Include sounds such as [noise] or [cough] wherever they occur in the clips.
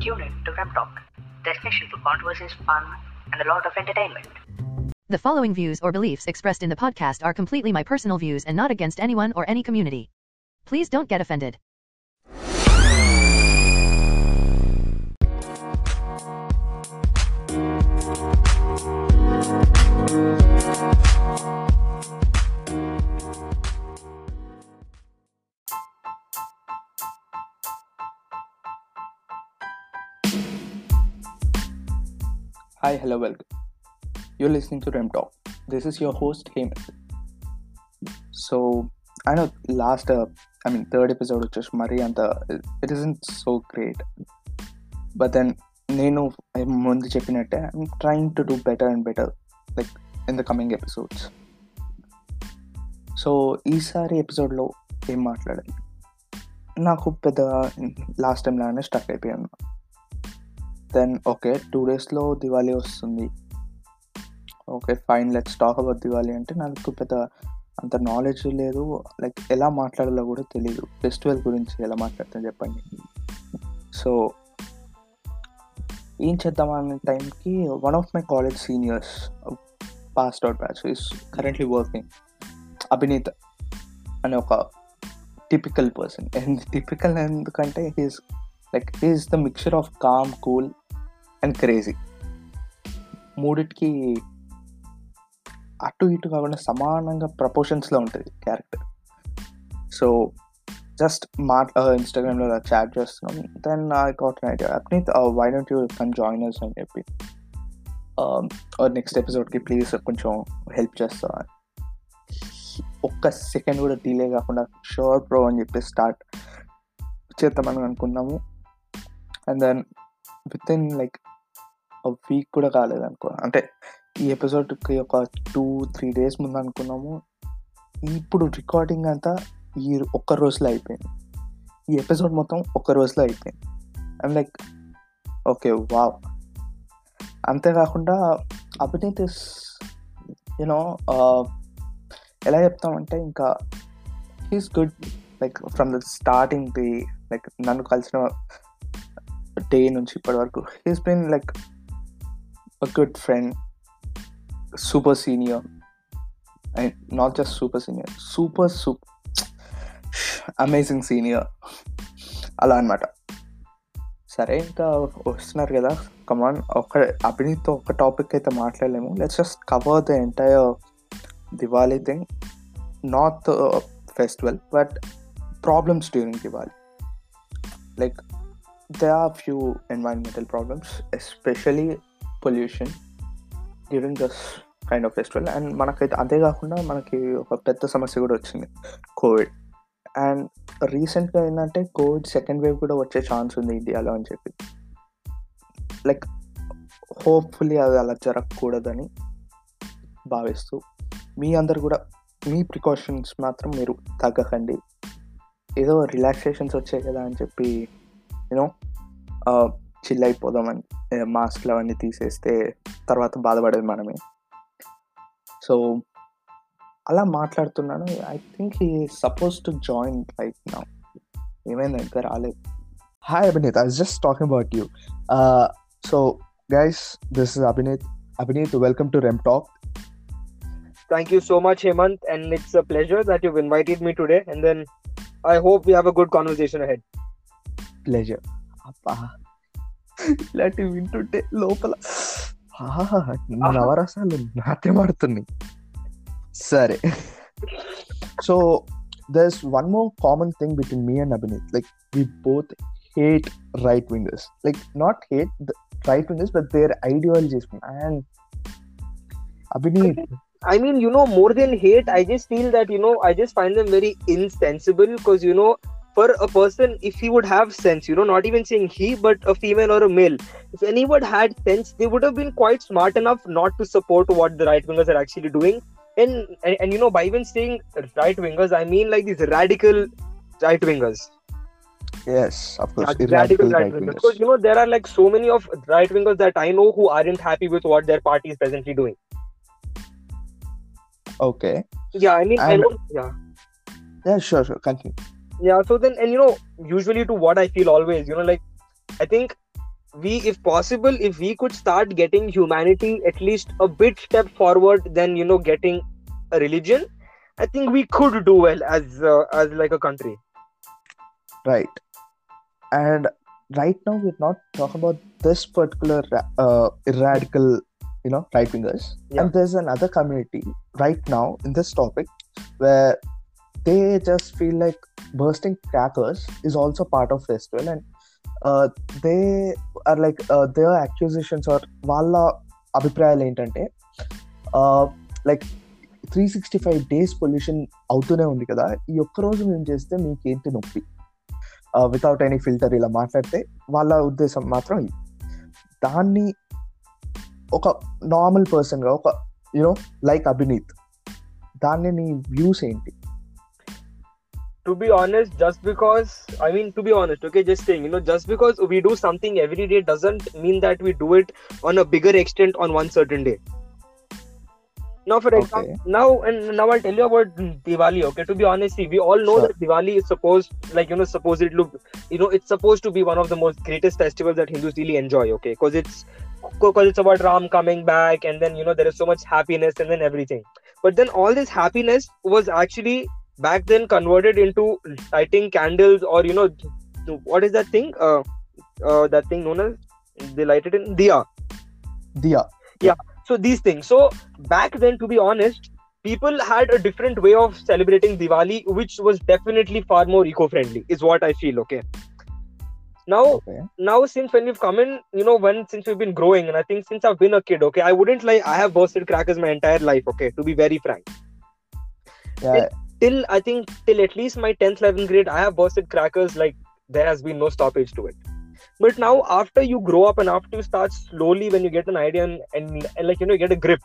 Tune in to Rem Talk, destination for conversations, fun, and a lot of entertainment. The following views or beliefs expressed in the podcast are completely my personal views and not against anyone or any community. Please don't get offended. Hi, hello, welcome. You're listening to Rem Talk. This is your host, Hemant. So I know last, uh, I mean, వచ్చేసి మరీ అంత it isn't so great but then నేను ముందు చెప్పినట్టే I'm trying to do better and better like in the coming episodes so ఈసారి ఎపిసోడ్లో ఏం మాట్లాడాలి నాకు పెద్ద లాస్ట్ టైం లాగానే స్టక్ అయిపోయాను దెన్ ఓకే టూ డేస్లో దివాళీ వస్తుంది. Okay fine let's talk about Diwali అంటే నాకు పెద్ద అంత నాలెడ్జ్ లేదు. లైక్ ఎలా మాట్లాడాలో కూడా తెలియదు ఫెస్టివల్ గురించి ఎలా మాట్లాడతాను చెప్పండి. సో ఏం చేద్దాం అనే టైంకి one of my college seniors passed out batch is currently working Abhineet అనే ఒక టిపికల్ పర్సన్ అండ్ టిపికల్ ఎందుకంటే he's like he's the mixture of calm cool and crazy. మూడిటికి అటు ఇటు కాకుండా సమానంగా ప్రపోర్షన్స్లో ఉంటుంది క్యారెక్టర్ సో జస్ట్ మాట్ ఇన్స్టాగ్రామ్లో చాట్ చేస్తున్నాం. Then I got night idea Apneet why don't you come join us అని చెప్పి నెక్స్ట్ ఎపిసోడ్కి ప్లీజ్ కొంచెం హెల్ప్ చేస్తా. ఒక్క సెకండ్ కూడా డిలే కాకుండా షోర్ ప్రో అని చెప్పి స్టార్ట్ చేద్దామని అనుకున్నాము. And then within like week కూడా కాలేదనుకో. అంటే ఈ ఎపిసోడ్కి ఒక టూ త్రీ డేస్ ముందు అనుకున్నాము ఇప్పుడు రికార్డింగ్ అంతా ఈ ఒక్క రోజులో అయిపోయింది. ఈ ఎపిసోడ్ మొత్తం ఒక్క రోజులో అయిపోయింది. అండ్ లైక్ ఓకే వావ్ అంతేకాకుండా అభినీత్ ఇస్ యూనో uh, ఎలా చెప్తామంటే ఇంకా he's good like from the starting day like నన్ను కలిసిన డే నుంచి ఇప్పటి వరకు he's been like a good friend, super senior, and not just super senior, super super amazing senior అలా అనమాట సరే ఇంకా వస్తున్నారు కదా కమాన్ ఒక అభినీత్తో ఒక టాపిక్ అయితే మాట్లాడలేము let's just cover the entire Diwali thing not festival but problems during Diwali like they are few environmental problems especially pollution during this kind of festival and మనకైతే అదే కాకుండా మనకి ఒక పెద్ద సమస్య కూడా వచ్చింది. కోవిడ్. అండ్ రీసెంట్గా ఏంటంటే కోవిడ్ సెకండ్ వేవ్ కూడా వచ్చే ఛాన్స్ ఉంది ఇండియాలో అని చెప్పి. లైక్ హోప్ఫుల్లీ అది అలా జరగకూడదని భావిస్తూ మీ అందరు కూడా మీ ప్రికాషన్స్ మాత్రం మీరు తగ్గకండి. ఏదో రిలాక్సేషన్స్ వచ్చాయి కదా అని చెప్పి యూనో uh, చిల్ అయిపోదామని మాస్క్లు అవన్నీ తీసేస్తే తర్వాత బాధపడేది మనమే సో అలా మాట్లాడుతున్నాను I think he suppose to join right now ఏమైంది ఇంకా రాలేదు Hi Abhinit, I was just talking about you. Uh, so guys, this is Abhinit. Abhinit, welcome to Rem Talk. Thank you so much, Hemant, and it's a pleasure that you've invited me today. And then I hope we have a good conversation ahead. Pleasure. అబ్బా ఇలాంటివి వింటుంటే లోపల ఆహా, నవరసాలు నాట్యమాడుతున్నాయి సరే so there's one more common thing between me and Abhinit. Like we both hate right wingers. Like not hate the right wingers, but their ideologies. Man, Abhinit, I mean, you know, more than hate, I just feel that, you know, I just find them very insensible because, you know, for a person, if he would have sense, you know, not even saying he, but a female or a male, if anyone had sense, they would have been quite smart enough not to support what the right wingers are actually doing. And, and, and you know, by even saying right wingers, I mean like these radical right wingers. yes, of course, Yeah, radical right wingers. Because you know there are like so many of right wingers that I know who aren't happy with what their party is presently doing. Okay, Yeah, I mean, I know, yeah, yeah, sure, sure. Continue. Yeah. So then, and you know, usually to what I feel always, you know, like I think we if possible if we could start getting humanity at least a bit step forward than you know getting a religion i think we could do well as uh, as like a country right and right now we're not talking about this particular uh, radical you know right wingers Yeah. and there's another community right now in this topic where they just feel like bursting crackers is also part of festival and uh, they are like uh, their or వాళ్ళ అభిప్రాయాలు ఏంటంటే like three sixty five days pollution అవుతూనే ఉంది కదా ఈ ఒక్క రోజు మేము చేస్తే మీకు ఏంటి నొప్పి వితౌట్ ఎనీ ఫిల్టర్ ఇలా మాట్లాడితే వాళ్ళ ఉద్దేశం మాత్రం ఇది. దాన్ని ఒక నార్మల్ పర్సన్గా ఒక యూనో లైక్ అభినీత్ దాన్ని నీ వ్యూస్ ఏంటి? To be honest just because i mean to be honest okay just saying you know just because we do something every day doesn't mean that we do it on a bigger extent on one certain day now for example Okay. now and now i'll tell you about diwali okay to be honest see, we all know Sure. that diwali is supposed like you know supposed it look you know it's supposed to be one of the most greatest festivals that hindus really enjoy okay because it's because it's about ram coming back and then you know there is so much happiness and then everything but then all this happiness was actually back then converted into lighting candles or you know what is that thing? Uh, uh that thing known as they lighted in diya diya yeah so these things. So back then to be honest people had a different way of celebrating diwali which was definitely far more eco-friendly is what i feel okay? Now okay. now since when we've come in you know when since we've been growing and i think since i've been a kid okay i wouldn't like i have bursted crackers my entire life okay to be very frank. Yeah it, till I think till at least my 10th, 11th grade, I have bursted crackers like there has been no stoppage to it. But now after you grow up and after you start slowly when you get an idea and, and, and like you know you get a grip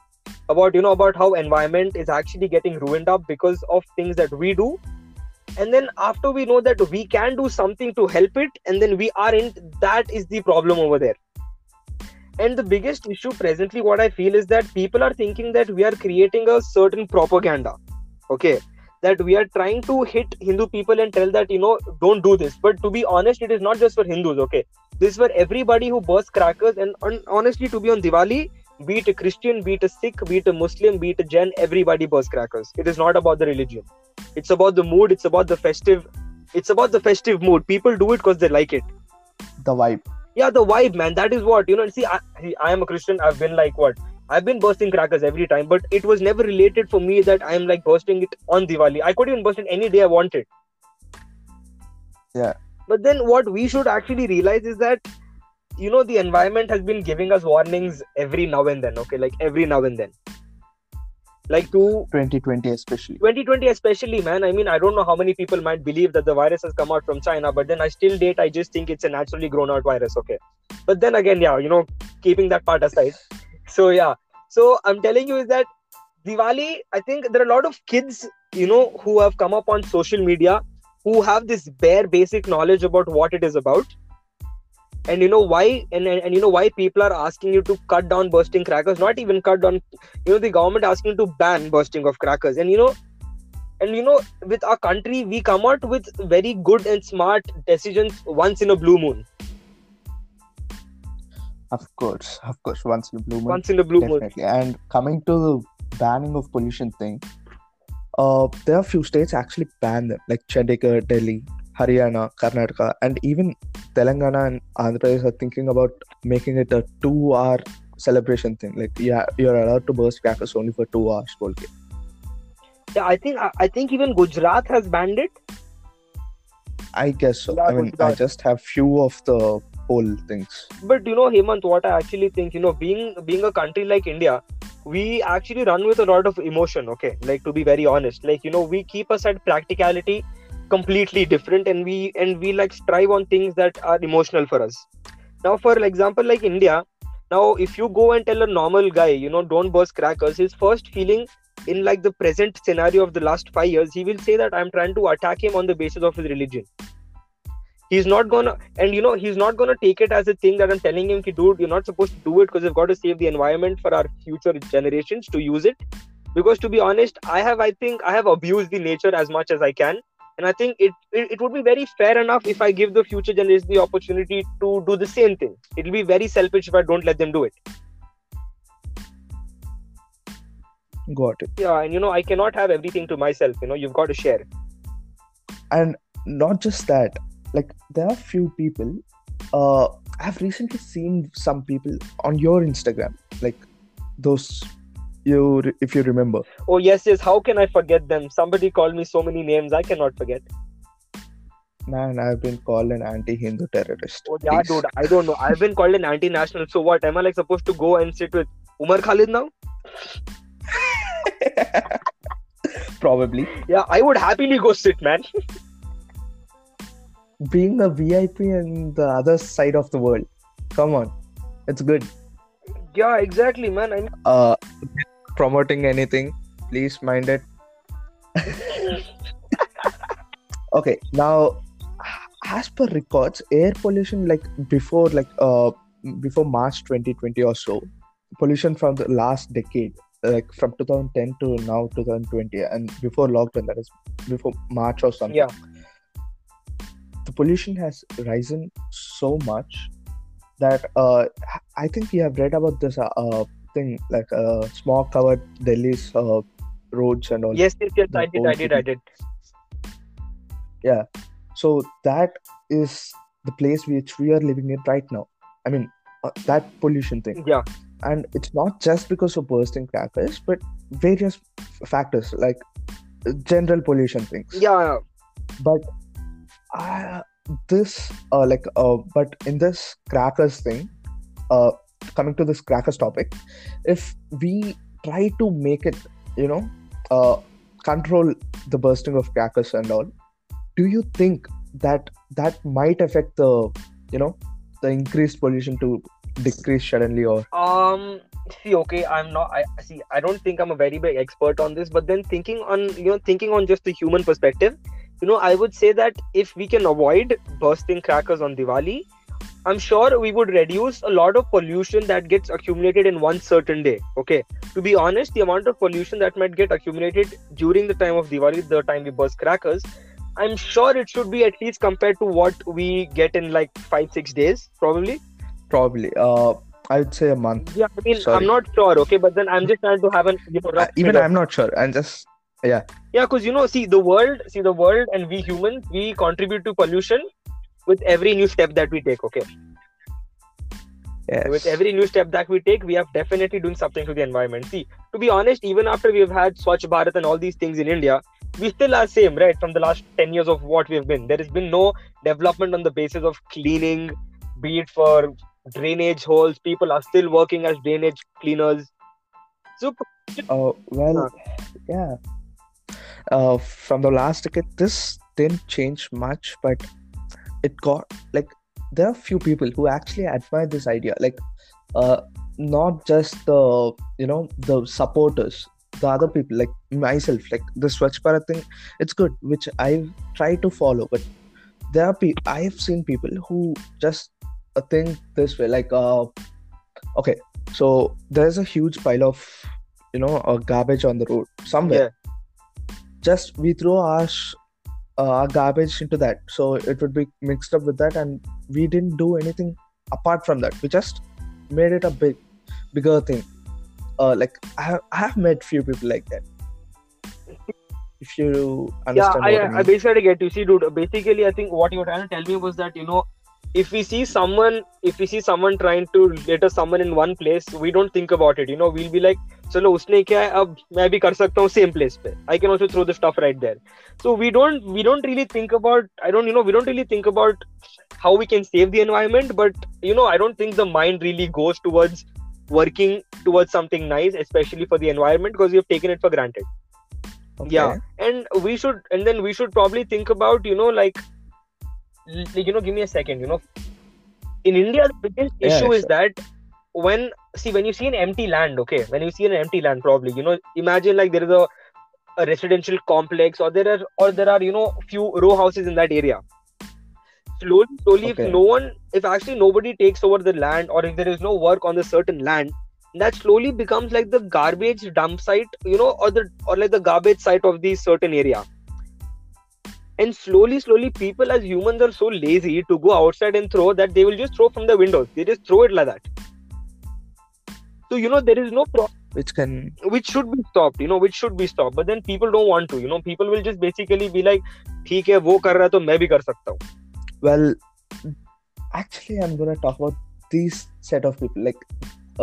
about you know about how environment is actually getting ruined up because of things that we do. And then after we know that we can do something to help it, and then we aren't, that is the problem over there. And the biggest issue presently, what I feel is that people are thinking that we are creating a certain propaganda. Okay that we are trying to hit Hindu people and tell that, you know, don't do this. But to be honest, it is not just for Hindus, okay? This is for everybody who bursts crackers. And on, honestly, to be on Diwali, be it a Christian, be it a Sikh, be it a Muslim, be it a Jain, everybody bursts crackers. It is not about the religion. It's about the mood, it's about the festive, it's about the festive mood. People do it because they like it. The vibe. Yeah, the vibe, man. That is what, you know, see, I, I am a Christian. I've been like, what, I've been bursting crackers every time, but it was never related for me that I'm like bursting it on Diwali. I could even burst it any day I wanted. Yeah. But then what we should actually realize is that you know the environment has been giving us warnings every now and then okay? Like every now and then. Like to 2020 especially. 2020 especially man. I mean i don't know how many people might believe that the virus has come out from china but then i still date i just think it's a naturally grown out virus okay? But then again yeah you know keeping that part aside. So yeah so i'm telling you is that diwali i think there are a lot of kids you know who have come up on social media who have this bare basic knowledge about what it is about. And you know why and, and, and you know why people are asking you to cut down bursting crackers? Not even cut down you know the government asking you to ban bursting of crackers. And you know and you know with our country we come out with very good and smart decisions once in a blue moon of course, of course. Once in a blue moon. Once in a blue definitely. moon. And coming to the banning of pollution thing, uh, there are a few states actually banned, them, like Chandigarh, Delhi, Haryana, Karnataka, and even Telangana and Andhra Pradesh are thinking about making it a two-hour celebration thing. Like yeah, you're allowed to burst crackers only for two hours. Okay. Yeah, I think I think even Gujarat has banned it. I guess so. I mean, Gujarat. I just have few of the poll things. but you know hemant what i actually think you know being being a country like india we actually run with a lot of emotion okay? Like to be very honest like you know we keep aside practicality completely different and we and we like strive on things that are emotional for us. Now for example like india now if you go and tell a normal guy you know don't burst crackers his first feeling in like the present scenario of the last five years he will say that i'm trying to attack him on the basis of his religion he's not gonna and you know he's not gonna take it as a thing that i'm telling him "Ki, dude you're not supposed to do it because we've got to save the environment for our future generations to use it. Because to be honest i have i think i have abused the nature as much as i can and i think it, it it would be very fair enough if i give the future generation the opportunity to do the same thing. It'll be very selfish if i don't let them do it. Got it. Yeah and you know i cannot have everything to myself you know you've got to share. And not just that like there are few people uh i've recently seen some people on your instagram like those you if you remember. Oh yes yes. How can i forget them? Somebody called me so many names i cannot forget. Man i've been called an anti-hindu terrorist. Oh yeah please. dude. I don't know. I've been called an anti-national. So what? Am i like supposed to go and sit with umar khalid now? [laughs] Probably. Yeah i would happily go sit man [laughs] being a vip in the other side of the world. Come on. It's good. Yeah exactly man. I mean uh promoting anything please mind it. [laughs] Okay now as per records air pollution like before like uh before march 2020 or so pollution from the last decade like from 2010 to now 2020 and before lockdown that is before march or something. Yeah. The pollution has risen so much that uh i think you have read about this uh, uh thing like uh smog covered delhi's uh roads and all. Yes yes yes i did i did i did. Yeah. so that is the place which we are living in right now. I mean uh, that pollution thing. Yeah. And it's not just because of bursting crackers but various f- factors like uh, general pollution things. Yeah. But uh, this uh, like uh, but in this crackers thing uh coming to this crackers topic if we try to make it you know uh control the bursting of crackers and all do you think that that might affect the you know the increased pollution to decrease suddenly or? Um see okay i'm not i see i don't think i'm a very big expert on this but then thinking on you know thinking on just the human perspective you know i would say that if we can avoid bursting crackers on diwali i'm sure we would reduce a lot of pollution that gets accumulated in one certain day okay? To be honest the amount of pollution that might get accumulated during the time of diwali the time we burst crackers i'm sure it should be at least compared to what we get in like five six days probably. Probably. Uh i would say a month. Yeah, I mean, Sorry. I'm not sure, okay, but then I'm just trying to have an you know, Uh, even i'm not sure. And just yeah, yeah because you know, see the world, see the world, and we humans, we contribute to pollution with every new step that we take. Okay, yes with every new step that we take, we have definitely doing something to the environment. See, to be honest, even after we've had Swachh Bharat and all these things in India, we still are same, right? From the last ten years of what we've been, there has been no development on the basis of cleaning, be it for drainage holes. People are still working as drainage cleaners. So Oh well, yeah. Uh, from the last decade, this didn't change much, but it got like there are few people who actually admire this idea. Like, uh, not just the you know the supporters, the other people like myself. Like the Swachh Bharat thing, it's good, which I try to follow. But there are people I have seen people who just uh, think this way. Like, uh, okay, so there's a huge pile of you know uh, garbage on the road somewhere just we throw our sh- uh, our garbage into that. So it would be mixed up with that and we didn't do anything apart from that. We just made it a big bigger thing. Uh, like I have, I have met few people like that. If you yeah understand I, what I, I mean. basically get you see dude basically i think what you were trying to tell me was that you know if we see someone if we see someone trying to let us someone in one place we don't think about it. You know we'll be like चलो उसने क्या है अब मैं भी कर सकता हूँ सेम प्लेस पे। I can also throw the stuff right there so we don't we don't really think about I don't you know we don't really think about how we can save the environment but you know I don't think the mind really goes towards working towards something nice specially for the environment because you taken it for granted या and we should and then we should probably think about you know like you know give me a second you know in India the biggest issue is that when see when you see an empty land okay when you see an empty land probably you know imagine like there is a, a residential complex or there are or there are you know few row houses in that area. Slowly slowly Okay. if no one if actually nobody takes over the land or if there is no work on the certain land that slowly becomes like the garbage dump site you know or the or like the garbage site of the certain area. And slowly slowly people as humans are so lazy to go outside and throw that they will just throw from the windows. They just throw it like that so you know there is no pro- which can which should be stopped you know which should be stopped but then people don't want to you know people will just basically be like ठीक है वो कर रहा है तो मैं भी कर सकता हूँ well actually i'm gonna talk about these set of people like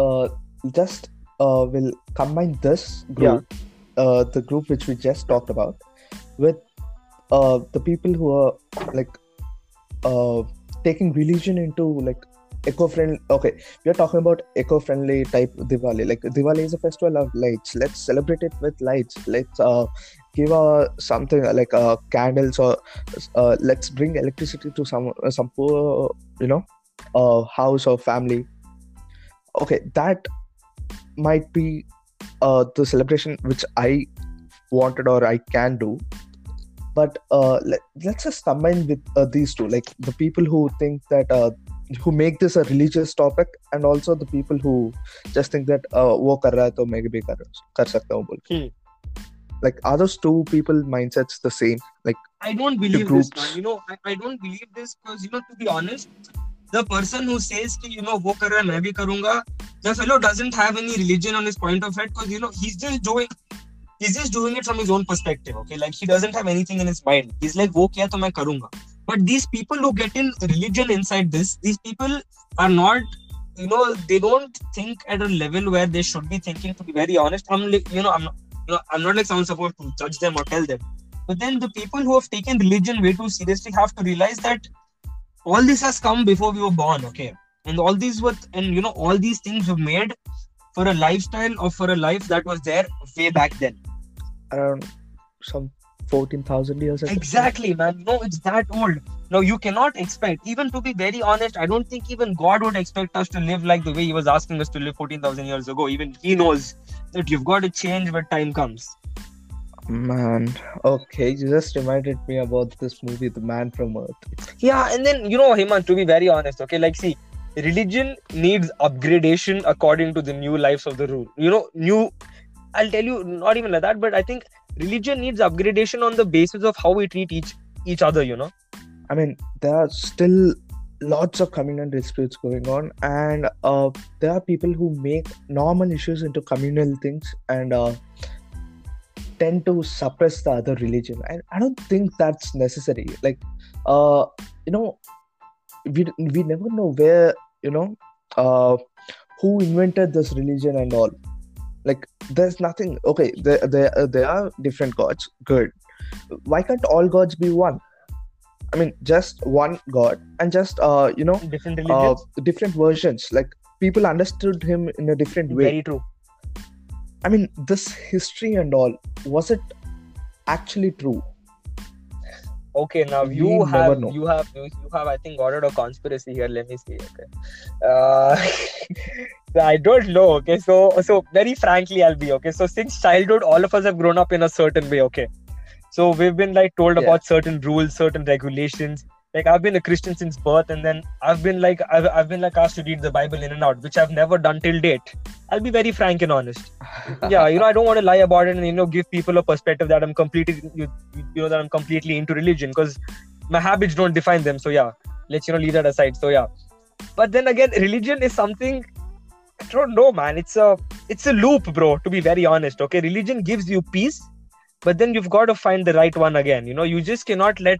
uh just uh will combine this group uh the group which we just talked about with uh the people who are like uh taking religion into like eco-friendly okay we are talking about eco-friendly type diwali. Like diwali is a festival of lights. Let's celebrate it with lights. Let's uh give uh, something like uh, candles or uh, let's bring electricity to some uh, some poor you know uh, house or family. Okay that might be uh, the celebration which i wanted or i can do. But uh, let, let's just combine with uh, these two. Like the people who think that uh, who make this a religious topic and also the people who just think that uh, वो कर रहा है तो मैं भी कर कर सकता हूँ बोल Hmm. like are those two people mindsets the same like I don't believe this, man. You know, I, I don't believe this because you know, to be honest, the person who says कि you know वो कर रहा है मैं भी the fellow doesn't have any religion on his point of view because you know he's just doing he's just doing it from his own perspective. Okay, like he doesn't have anything in his mind. He's like वो किया तो मैं करूँगा. But these people who get in religion inside this, these people are not you know they don't think at a level where they should be thinking. To be very honest, I'm like you know I'm not you know I'm not like someone supposed to judge them or tell them. But then the people who have taken religion way too seriously have to realize that all this has come before we were born, okay? And all these were, and you know, all these things were made for a lifestyle or for a life that was there way back then. around some 14,000 years ago. Exactly, man. No, it's that old. Now you cannot expect, even to be very honest, I don't think even God would expect us to live like the way He was asking us to live 14,000 years ago. Even He knows that you've got to change when time comes. Man, okay, you just reminded me about this movie, The Man from Earth. Yeah, and then you know, Hemant, to be very honest, okay, like see, religion needs upgradation according to the new lives of the rule. You know, new I'll tell you, not even like that, but I think religion needs upgradation on the basis of how we treat each each other, you know. I mean, there are still lots of communal disputes going on, and uh, there are people who make normal issues into communal things and uh, tend to suppress the other religion. And I don't think that's necessary. Like, uh, you know, we we never know where you know uh, who invented this religion and all. Like, there's nothing. Okay, there there uh, there are different gods. Good. Why can't all gods be one? I mean, just one god and just uh, you know, Different uh, religions. different versions. Like people understood him in a different way. Very true. I mean, this history and all was it actually true? Okay, now you never have you have you, you have I think ordered a conspiracy here. Let me see. Okay. Uh, [laughs] I don't know. Okay, so so very frankly, I'll be okay. So since childhood, all of us have grown up in a certain way. Okay, so we've been like told Yeah. about certain rules, certain regulations. Like I've been a Christian since birth, and then I've been like I've, I've been like asked to read the Bible in and out, which I've never done till date. I'll be very frank and honest. [laughs] yeah, you know, I don't want to lie about it and you know give people a perspective that I'm completely you, you know that I'm completely into religion because my habits don't define them. So yeah, let's you know leave that aside. So yeah, but then again, religion is something I don't know, man. It's a it's a loop, bro. To be very honest, okay, religion gives you peace, but then you've got to find the right one again. You know, you just cannot let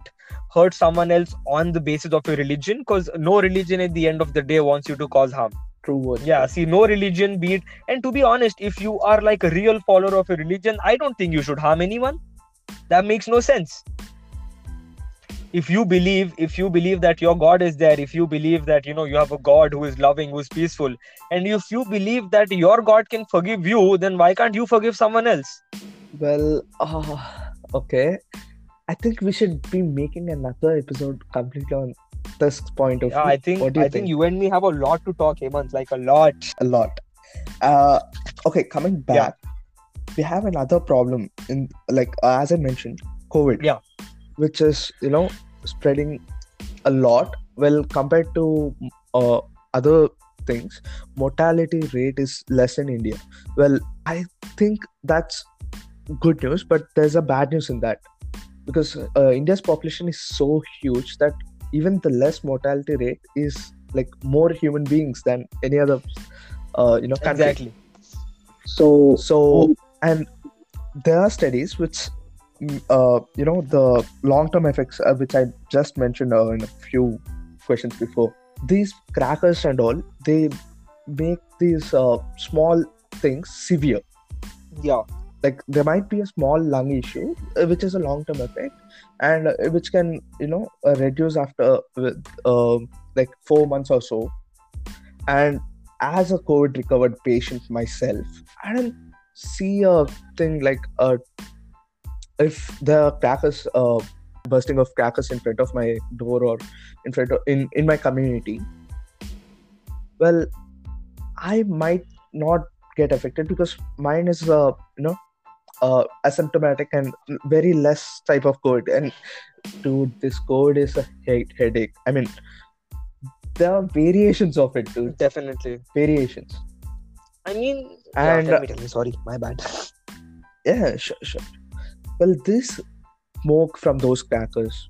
hurt someone else on the basis of your religion because no religion at the end of the day wants you to cause harm True word. yeah see no religion be it and to be honest if you are like a real follower of a religion i don't think you should harm anyone that makes no sense if you believe if you believe that your god is there if you believe that you know you have a god who is loving who is peaceful and if you believe that your god can forgive you then why can't you forgive someone else Well, uh, okay. I think we should be making another episode completely on this point of yeah view. i think i you think you and me have a lot to talk Hemant, like a lot a lot. Uh, okay, coming Yeah. back, we have another problem in like uh, as I mentioned, COVID. Yeah. Which is you know spreading a lot. Well, compared to uh, other things, mortality rate is less in India. Well, I think that's good news, but there's a bad news in that. because uh, India's population is so huge that even the less mortality rate is like more human beings than any other uh, you know country. Exactly. So So and there are studies which uh, you know the long-term effects uh, which I just mentioned uh, in a few questions before. These crackers and all they make these uh, small things severe. Yeah. like there might be a small lung issue uh, which is a long term effect and uh, which can you know uh, reduce after with um like 4 months or so and as a covid recovered patient myself i don't see a thing like uh, if the crackers uh, bursting of crackers in front of my door or in front of in in my community well i might not get affected because mine is uh, you know uh, asymptomatic and very less type of code And dude, this code is a head- headache. I mean, there are variations of it, dude. Definitely. Variations. I mean, And- yeah, tell me, tell me. Sorry, my bad. [laughs] Yeah, sure, sure. Well, this smoke from those crackers,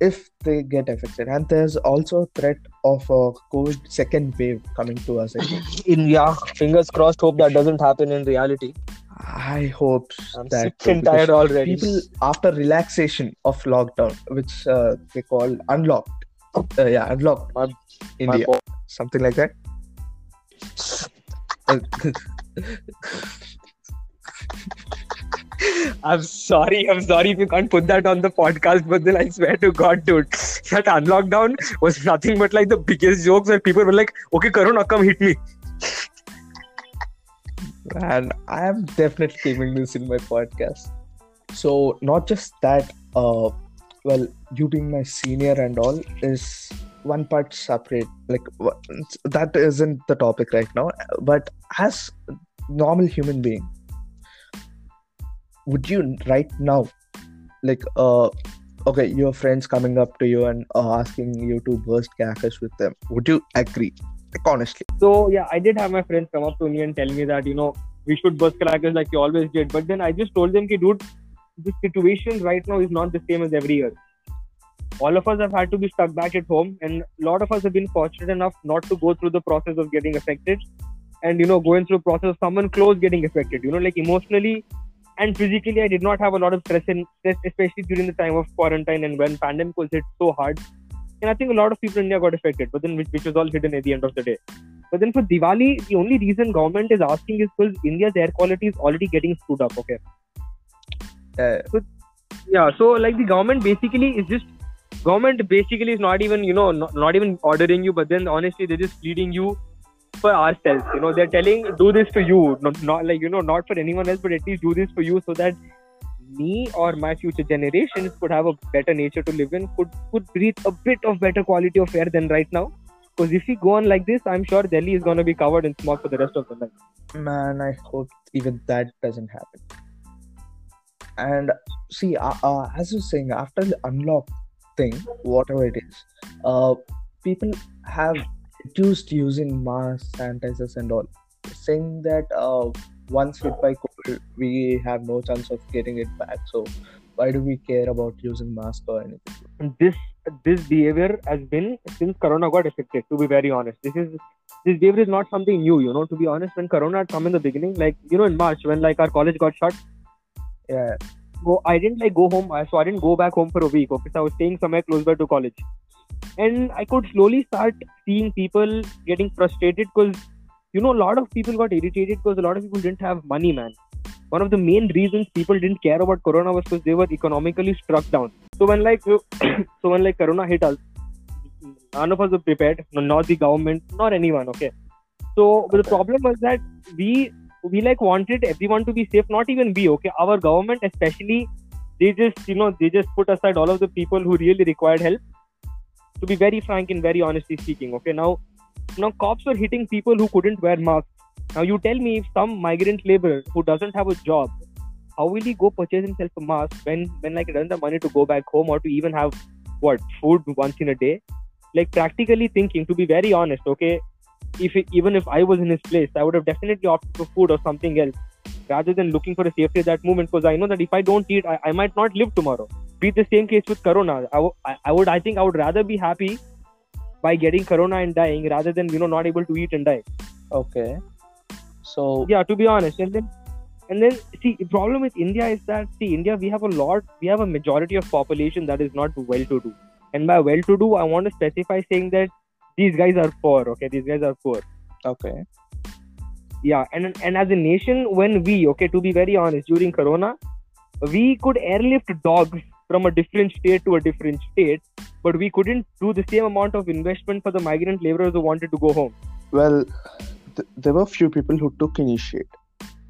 if they get affected, and there's also a threat of a COVID second wave coming to us. [laughs] In yeah, fingers crossed. Hope that doesn't happen in reality. I hope I'm that sick and tired already. people after relaxation of lockdown which uh, they call unlocked uh, yeah unlocked My- india boy. something like that [laughs] Uh, [laughs] I'm sorry. I'm sorry if you can't put that on the podcast, but then I swear to God, dude, that unlockdown was nothing but like the biggest jokes where people were like, "Okay, Corona, come hit me." and i am definitely keeping this in my podcast so not just that uh well you being my senior and all is one part separate like that isn't the topic right now but as normal human being would you right now like uh okay your friends coming up to you and uh, asking you to burst crackers with them would you agree like honestly So yeah, I did have my friends come up to me and tell me that you know we should burst crackers like you always did. But then I just told them, "Ki dude, the situation right now is not the same as every year. All of us have had to be stuck back at home, and a lot of us have been fortunate enough not to go through the process of getting affected, and you know going through process of someone close getting affected. You know, like emotionally and physically, I did not have a lot of stress and stress, especially during the time of quarantine and when pandemic was hit so hard. And I think a lot of people in India got affected, but then which, which was all hidden at the end of the day. But then for Diwali, the only reason government is asking is because India's air quality is already getting screwed up. Okay. uh, Yeah. So like the government basically is just government basically is not even you know not, not even ordering you, but then honestly they're just leading you for ourselves. You know they're telling do this for you, not, not like you know not for anyone else, but at least do this for you so that me or my future generations could have a better nature to live in, could could breathe a bit of better quality of air than right now. Because if we go on like this, I'm sure Delhi is going to be covered in smog for the rest of the night. man i hope even that doesn't happen and see uh, uh, as you're saying after the unlock thing whatever it is uh, people have reduced using masks sanitizers and all saying that uh, once hit by covid we have no chance of getting it back. So why do we care about using masks or anything? This this behavior has been since corona got affected to be very honest. This is this behavior is not something new you know to be honest. When corona had come in the beginning like you know in march when like our college got shut. Yeah. So i didn't like go home. So i didn't go back home for a week. Okay so i was staying somewhere close by to college and i could slowly start seeing people getting frustrated because you know a lot of people got irritated because a lot of people didn't have money man. One of the main reasons people didn't care about corona was because they were economically struck down. So when like [coughs] so when like corona hit us none of us were prepared not the government nor anyone okay? So but the problem was that we we like wanted everyone to be safe not even we okay? Our government especially they just you know they just put aside all of the people who really required help to be very frank and very honestly speaking okay? Now now cops were hitting people who couldn't wear masks. Now you tell me if some migrant laborer who doesn't have a job how will he go purchase himself a mask when when like he doesn't have money to go back home or to even have what food once in a day? Like practically thinking to be very honest okay? If it, even if i was in his place i would have definitely opted for food or something else rather than looking for a safety at that moment because i know that if i don't eat I, I might not live tomorrow be the same case with corona. I, w- I- would i think i would rather be happy by getting corona and dying rather than you know not able to eat and die. Okay. So yeah to be honest. And then and then see the problem with india is that see india we have a lot we have a majority of population that is not well to do and by well to do i want to specify saying that these guys are poor okay? These guys are poor. Okay. yeah and and as a nation when we okay to be very honest during corona we could airlift dogs from a different state to a different state but we couldn't do the same amount of investment for the migrant laborers who wanted to go home Well, th- there were few people who took initiate.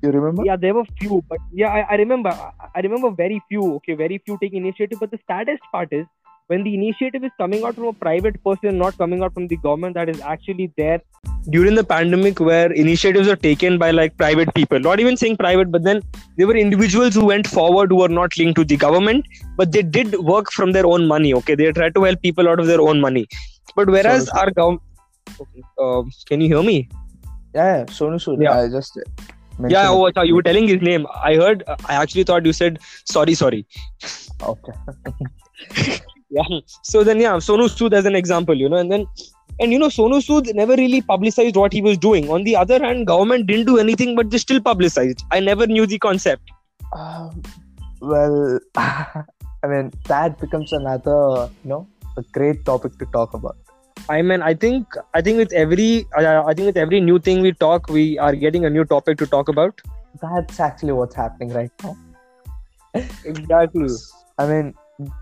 You remember? yeah there were few but yeah i, I remember I, remember very few okay very few take initiative but the saddest part is when the initiative is coming out from a private person not coming out from the government that is actually there during the pandemic where initiatives are taken by like private people not even saying private but then there were individuals who went forward who were not linked to the government but they did work from their own money okay they tried to help people out of their own money but whereas Sorry. our government okay, uh, can you hear me Yeah, yeah. Sonu Sood. Yeah. I just yeah oh, sorry, you were telling his name i heard i actually thought you said sorry sorry Okay. [laughs] yeah. So then yeah sonu sood as an example you know and then and you know sonu sood never really publicized what he was doing. On the other hand government didn't do anything but they still publicized. I never knew the concept. Um, well, [laughs] I mean that becomes another, you know, a great topic to talk about. i mean i think i think with every uh, i think with every new thing we talk we are getting a new topic to talk about. That's actually what's happening right now. exactly. I mean,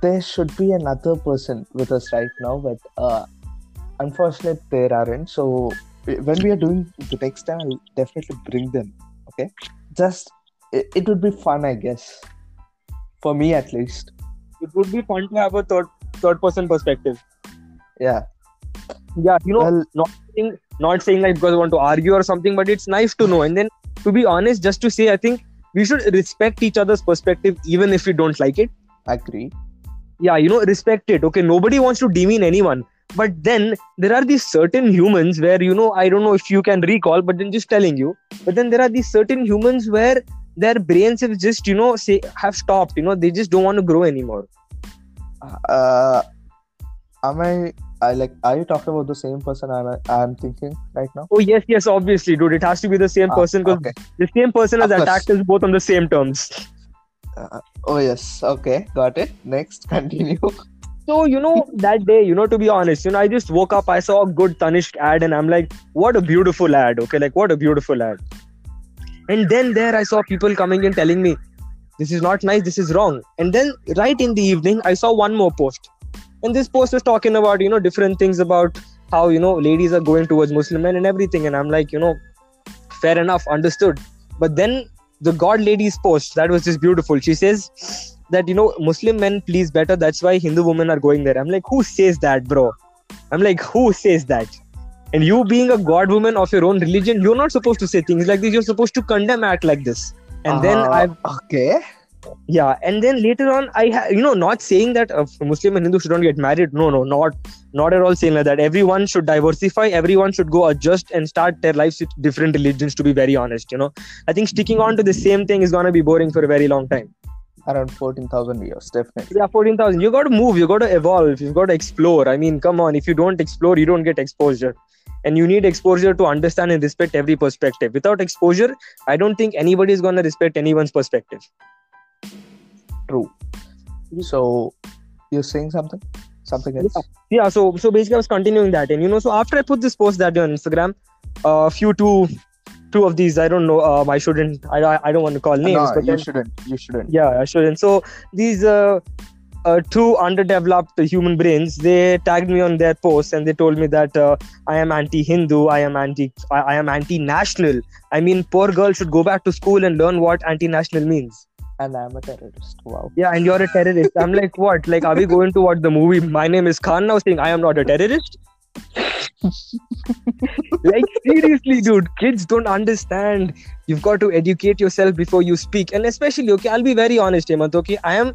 there should be another person with us right now, but uh, unfortunately, there aren't. So when we are doing the next time, I'll definitely bring them. Okay, just it, it would be fun, I guess, for me at least. it would be fun to have a third third person perspective Yeah. yeah you know Well, not saying, not saying like because I want to argue or something, but it's nice to know. And then, to be honest, just to say, I think we should respect each other's perspective, even if we don't like it. Agree. Yeah, you know, respect it. Okay, nobody wants to demean anyone. But then there are these certain humans where, you know, I don't know if you can recall, but then just telling you. But then there are these certain humans where their brains have just, you know, say have stopped. You know, they just don't want to grow anymore. Uh, am I? I like. Are you talking about the same person I'm I'm thinking right now? Oh yes, yes, obviously, dude. It has to be the same Ah, person because okay. the same person has attacked us both on the same terms. Uh, oh yes. Okay. Got it. Next, [laughs] continue. So, you know, that day, you know, to be honest, you know, I just woke up, I saw a good Tanishq ad, and I'm like, what a beautiful ad. Okay, like, what a beautiful ad. And then there I saw people coming and telling me, this is not nice, this is wrong. And then right in the evening, I saw one more post. And this post was talking about, you know, different things about how, you know, ladies are going towards Muslim men and everything. And I'm like, you know, fair enough, understood. But then the God lady's post, that was just beautiful. She says, that you know muslim men please better. That's why hindu women are going there. I'm like who says that bro? I'm like who says that? And you being a god woman of your own religion you're not supposed to say things like this. You're supposed to condemn act like this. And then Uh, i've okay. Yeah and then later on i ha- you know not saying that uh, muslim and hindu shouldn't get married. No no not not at all saying like that. Everyone should diversify. Everyone should go adjust and start their lives with different religions to be very honest you know. I think sticking on to the same thing is going to be boring for a very long time. Around fourteen thousand years, definitely. yeah 14000 you got to move. You got to evolve. You've got to explore. I mean come on. If you don't explore you don't get exposure. And you need exposure to understand and respect every perspective. Without exposure i don't think anybody is going to respect anyone's perspective True. So, you're saying something? Something else? yeah so so basically i was continuing that and you know so after i put this post that day on instagram a uh, few two two of these i don't know um, i shouldn't I, I i don't want to call names no, but you then, shouldn't. You shouldn't. yeah i shouldn't so these uh, uh, two underdeveloped human brains they tagged me on their post and they told me that uh, i am anti-hindu i am anti I, I am anti-national i mean poor girl should go back to school and learn what anti-national means And I'm a terrorist. Wow. yeah and you're a terrorist. I'm like what? Like are we going to watch the movie? My name is khan now saying i am not a terrorist? [laughs] Like seriously dude kids don't understand. You've got to educate yourself before you speak. And especially okay i'll be very honest Hemant, okay? I am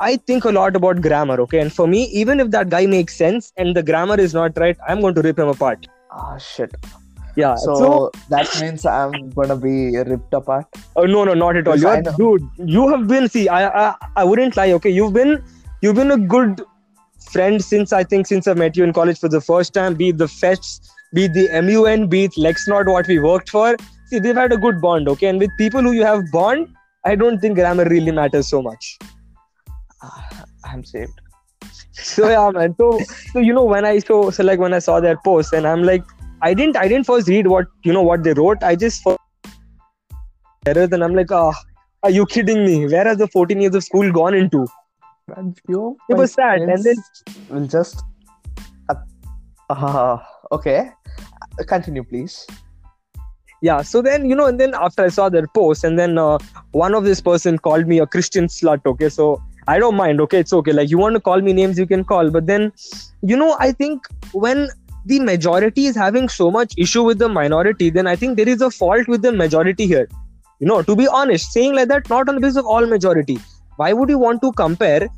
i think a lot about grammar okay? And for me even if that guy makes sense and the grammar is not right i'm going to rip him apart. Ah, shit. Yeah So, so, that means I'm gonna be ripped apart. oh, no no not at all You're, dude you have been see I, I i wouldn't lie okay you've been you've been a good friend since I think since I met you in college for the first time, be it the fests, be it the MUN, be it Lexnod, what we worked for. See, they've had a good bond, okay? And with people who you have bond, I don't think grammar really matters so much. Ah, I'm saved. So yeah, man. So so you know when I so so like when I saw their post and I'm like I didn't I didn't first read what you know what they wrote. I just first errors and I'm like, ah, are you kidding me? Where has the 14 years of school gone into? Few It was sad, and then- will just. Uh, uh, okay, Uh, continue, please. Yeah. So then you know, and then after I saw their post, and then uh, one of this person called me a Christian slut. Okay, so I don't mind. Okay, it's okay. Like you want to call me names, you can call. But then, you know, I think when the majority is having so much issue with the minority, then I think there is a fault with the majority here. You know, to be honest, saying like that not on the basis of all majority. Why would you want to compare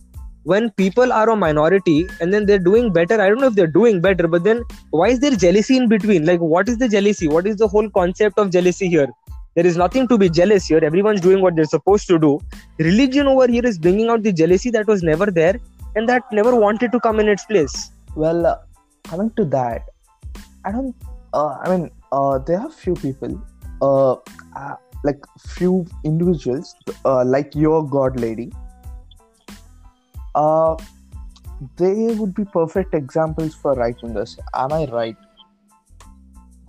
when people are a minority and then they're doing better? I don't know if they're doing better, but then why is there jealousy in between? Like, what is the jealousy? What is the whole concept of jealousy here? There is nothing to be jealous here. Everyone's doing what they're supposed to do. Religion over here is bringing out the jealousy that was never there and that never wanted to come in its place. Well, coming to that, I don't. Uh, I mean, uh, there are few people, uh, uh, like few individuals, uh, like your god lady. Uh, they would be perfect examples for writing this. Am I right?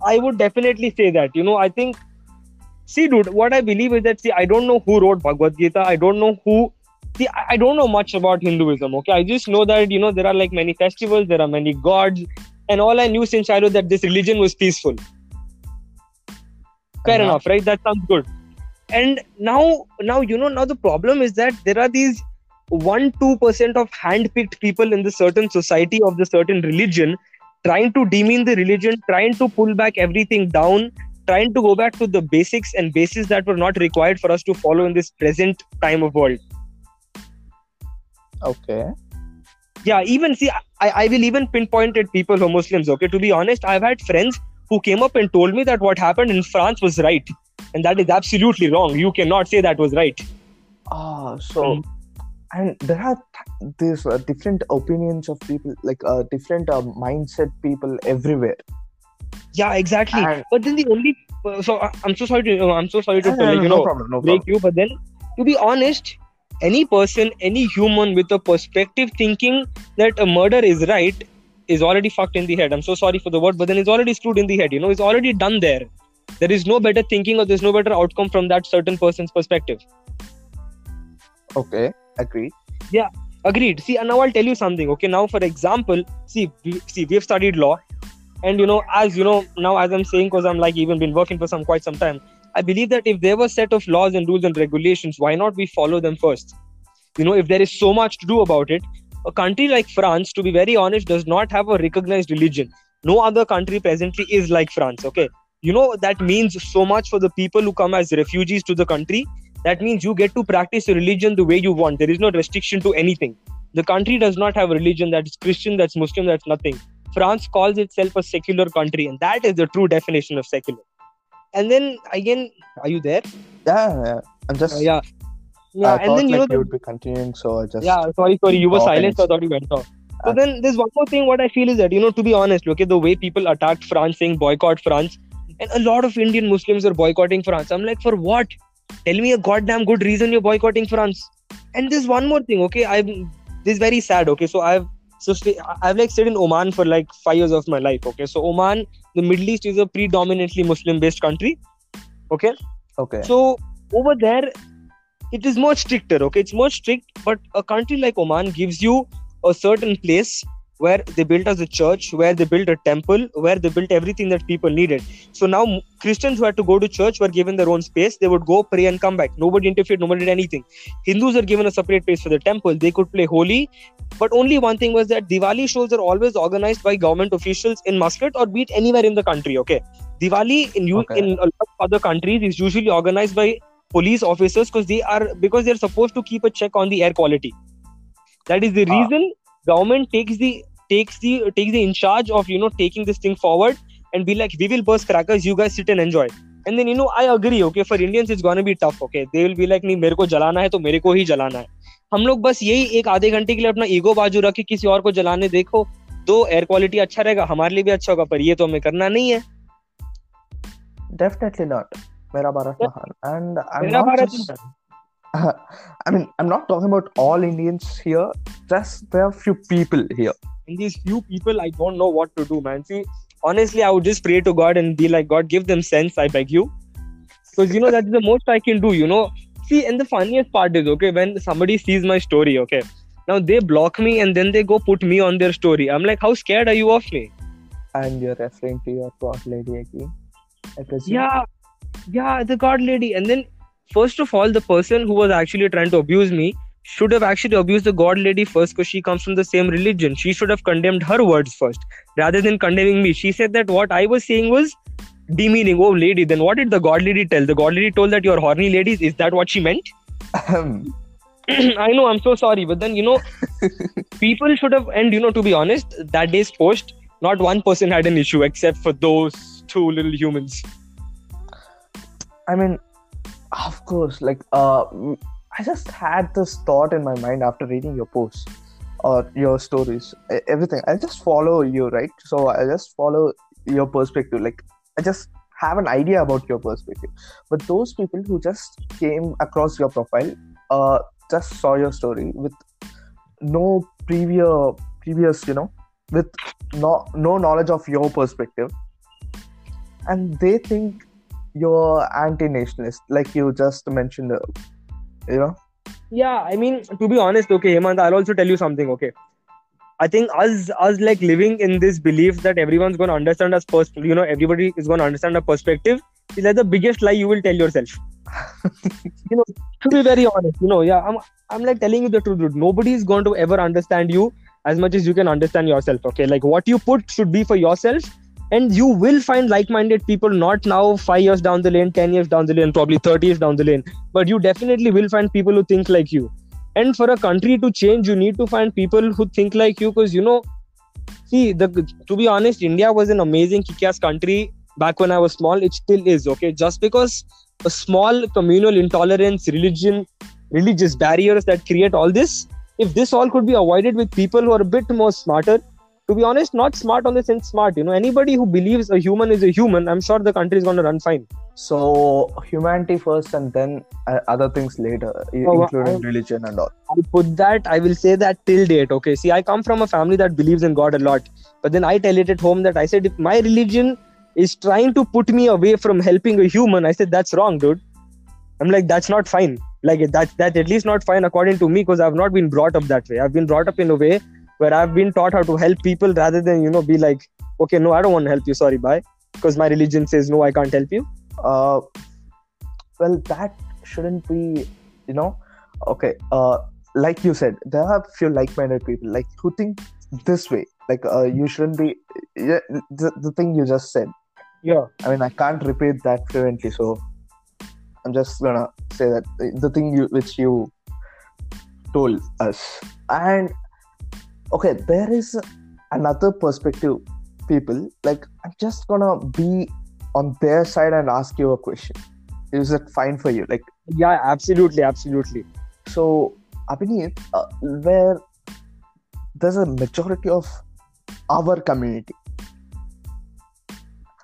I would definitely say that. You know, I think, see, dude, what I believe is that, see, I don't know who wrote Bhagavad Gita. I don't know who, see, I don't know much about Hinduism, okay? I just know that, you know, there are like many festivals, there are many gods, and all I knew since childhood that this religion was peaceful. Fair Yeah. enough, right? That sounds good. And now, now, you know, now the problem is that there are these one, two percent of hand-picked people in the certain society of the certain religion trying to demean the religion, trying to pull back everything down, trying to go back to the basics and bases that were not required for us to follow in this present time of world. Okay. Yeah, even see, I, I will even pinpoint at people who are Muslims. Okay, to be honest, I've had friends who came up and told me that what happened in France was right, and that is absolutely wrong. You cannot say that was right. Ah, so and there are th- these uh, different opinions of people, like uh, different uh, mindset people everywhere. Yeah, exactly. And- but then the only uh, so I- I'm so sorry to uh, I'm so sorry to like, you no know problem, no break problem. you but then to be honest any person any human with a perspective thinking that a murder is right is already fucked in the head. I'm so sorry for the word but then it's already screwed in the head you know? It's already done there. There is no better thinking or there's no better outcome from that certain person's perspective. Okay, agree. agreed. See and now i'll tell you something okay? Now for example see we, see we've studied law and you know as you know now as i'm saying because i'm like even been working for some quite some time i believe that if there were a set of laws and rules and regulations why not we follow them first? You know if there is so much to do about it a country like france to be very honest does not have a recognized religion. No other country presently is like france okay? You know that means so much for the people who come as refugees to the country. That means you get to practice your religion the way you want. There is no restriction to anything. The country does not have a religion that's christian that's muslim that's nothing. France calls itself a secular country and that is the true definition of secular and then again are you there Yeah, yeah. I'm just. Uh, yeah yeah I and then you know you would be continuing, so I just. yeah sorry sorry you were silent so i thought you went off so then there's one more thing what i feel is that you know to be honest okay the way people attacked france saying boycott france and a lot of indian muslims are boycotting france i'm like for what tell me a goddamn good reason you're boycotting france and there's one more thing okay i'm this is very sad okay so i've so stay, i've like stayed in oman for like five years of my life okay so oman the middle east is a predominantly muslim based country okay Okay. so over there, it is more stricter. Okay, it's more strict. But a country like Oman gives you a certain place where they built as a church, where they built a temple, where they built everything that people needed. So now Christians who had to go to church were given their own space. They would go pray and come back. Nobody interfered. Nobody did anything. Hindus are given a separate place for the temple. They could play holy. But only one thing was that Diwali shows are always organized by government officials in Muscat or be it anywhere in the country. Okay, Diwali in you Okay. in a lot of other countries is usually organized by police officers because they are because they're supposed to keep a check on the air quality. That is the Ah. reason government takes the takes the takes the in charge of you know taking this thing forward and be like we will burst crackers you guys sit and enjoy and then you know i agree okay for indians it's gonna be tough okay they will be like nahi mere ko jalana hai to mere ko hi jalana hai हम लोग बस यही एक आधे घंटे के लिए अपना ईगो बाजू रख के किसी और को जलाने देखो तो एयर क्वालिटी अच्छा रहेगा हमारे लिए भी अच्छा होगा पर ये तो हमें करना नहीं है Definitely not. Mera Bharat Mahan. And I'm मेरा not Bharat just, I mean, I'm not talking about all Indians here. Just there are few people here. And these few people i don't know what to do man. See honestly i would just pray to god and be like god give them sense i beg you. Because you know that's the most i can do you know. See and the funniest part is okay when somebody sees my story okay now they block me and then they go put me on their story. I'm like how scared are you of me? And you're referring to your God lady again. I presume. yeah. Yeah the god lady. And then first of all the person who was actually trying to abuse me should have actually abused the god lady first because she comes from the same religion. She should have condemned her words first rather than condemning me. She said that what i was saying was demeaning. Oh lady then what did the god lady tell? The god lady told that you're horny ladies. Is that what she meant? [clears throat] I know i'm so sorry but then you know [laughs] people should have and you know to be honest that day's post not one person had an issue except for those two little humans. I mean, of course, like uh, I just had this thought in my mind after reading your posts or your stories, everything. I just follow you, right? So I just follow your perspective. Like I just have an idea about your perspective. But those people who just came across your profile, uh, just saw your story with no previous, previous, you know, with no no knowledge of your perspective, and they think you're anti-nationalist like you just mentioned you know? Yeah i mean to be honest okay hemant i'll also tell you something okay? I think us us like living in this belief that everyone's going to understand us first you know everybody is going to understand our perspective is like the biggest lie you will tell yourself. [laughs] You know to be very honest you know yeah i'm i'm like telling you the truth dude. Nobody is going to ever understand you as much as you can understand yourself okay? Like what you put should be for yourself and you will find like-minded people not now five years down the lane 10 years down the lane probably 30 years down the lane. But you definitely will find people who think like you. And for a country to change you need to find people who think like you because you know see the to be honest india was an amazing kick-ass country back when i was small. It still is okay? Just because a small communal intolerance religion religious barriers that create all this if this all could be avoided with people who are a bit more smarter to be honest not smart on the sense smart you know anybody who believes a human is a human i'm sure the country is going to run fine so humanity first and then uh, other things later Oh, including I- religion and all I put that, I will say that till date. Okay. See, I come from a family that believes in God a lot. But then I tell it at home that I said, if my religion is trying to put me away from helping a human, I said, that's wrong, dude. I'm like, that's not fine. Like, that, that at least not fine according to me because I've not been brought up that way. I've been brought up in a way where I've been taught how to help people rather than, you know, be like, okay, no, I don't want to help you. Sorry, bye. Because my religion says, no, I can't help you. uh well that shouldn't be you know okay uh like you said there are a few like-minded people like who think this way like uh, you shouldn't be yeah, the, the thing you just said Yeah. i mean i can't repeat that fluently so i'm just gonna say that the thing you which you told us and okay there is another perspective people like i'm just gonna be on their side and ask you a question is it fine for you like Yeah, absolutely. Absolutely. so Abhineet, uh, where there's a majority of our community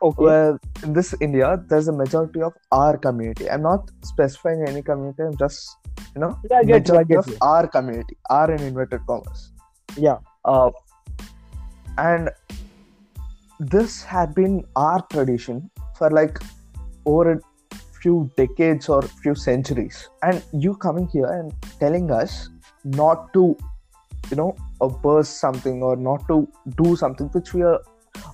Okay. where in this india there's a majority of our community i'm not specifying any community i'm just you know Yeah, get you. Of you. our community our in inverted commas Yeah. uh, and this had been our tradition for like over a few decades or few centuries and you coming here and telling us not to you know uh, burst something or not to do something which we are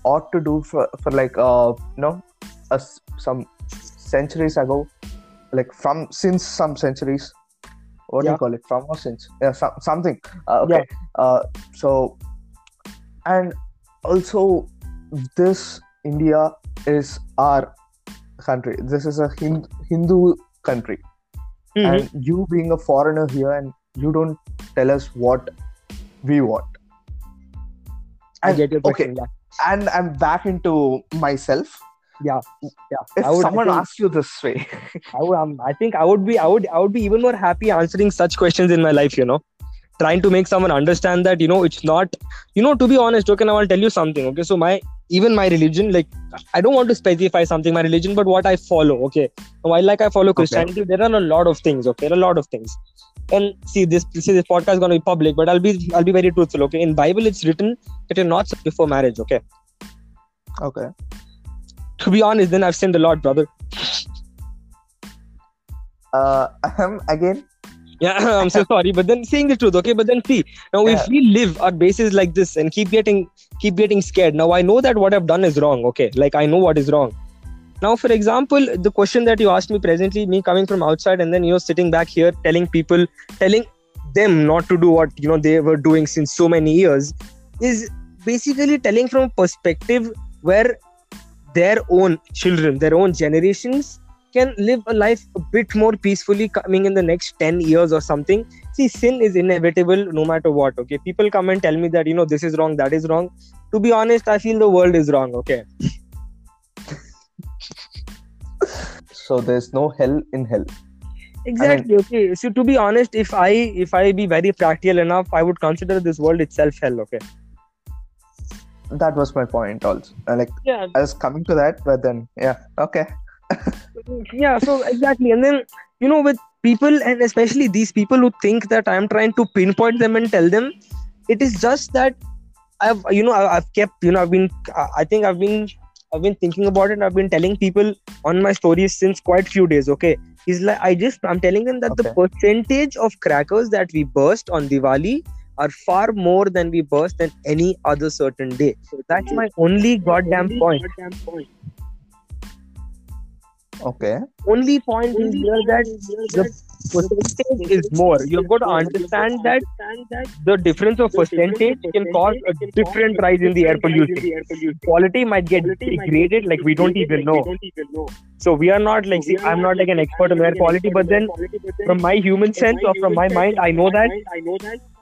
ought to do for, for like uh you know us some centuries ago like from since some centuries what do you call it since yeah some, something uh, okay uh, so and also this india is our country this is a Hind- hindu country Mhm. and you being a foreigner here and you don't tell us what we want I get your okay. Yeah. and i'm back into myself yeah yeah. If I would, someone think, asks you this way, [laughs] I, would, um, I think I would be I would I would be even more happy answering such questions in my life you know. Trying to make someone understand that you know it's not you know to be honest okay now I'll tell you something okay? So my even my religion like I don't want to specify something my religion but what I follow okay? While like I follow Christianity there are a lot of things okay? There are a lot of things. And see this see this podcast is going to be public but I'll be I'll be very truthful okay? In Bible it's written that you're not before marriage okay? Okay. To be honest then I've sinned a lot brother Uh, um, again, Yeah, [laughs] I'm so [laughs] sorry, but then saying the truth, okay. But then see, now Yeah. if we live our bases like this and keep getting keep getting scared, now I know that what I've done is wrong, okay. Like I know what is wrong. Now, for example, the question that you asked me presently, me coming from outside and then you know sitting back here telling people, telling them not to do what you know they were doing since so many years, is basically telling from a perspective where their own children, their own generations can live a life a bit more peacefully coming in the next 10 years or something. See sin is inevitable no matter what okay? People come and tell me that you know this is wrong that is wrong. To be honest i feel the world is wrong okay? [laughs] So there's no hell in hell. exactly okay? So to be honest if i if i be very practical enough i would consider this world itself hell okay That was my point also. Uh, Like yeah I was coming to that, but then yeah, okay. yeah so exactly and then you know with people and especially these people who think that i'm trying to pinpoint them and tell them it is just that i've you know i've kept you know i've been i think i've been i've been thinking about it i've been telling people on my stories since quite few days okay is like i just i'm telling them that the percentage of crackers that we burst on diwali are far more than we burst than any other certain day So that's my only goddamn point Okay. only point is here that the percentage is more. You've got to understand that the difference of percentage can cause a different rise in the air pollution. Quality might get degraded, like we don't even know. So we are not like, see, I'm not like an expert on air quality, but then from my human sense or from my mind, I know that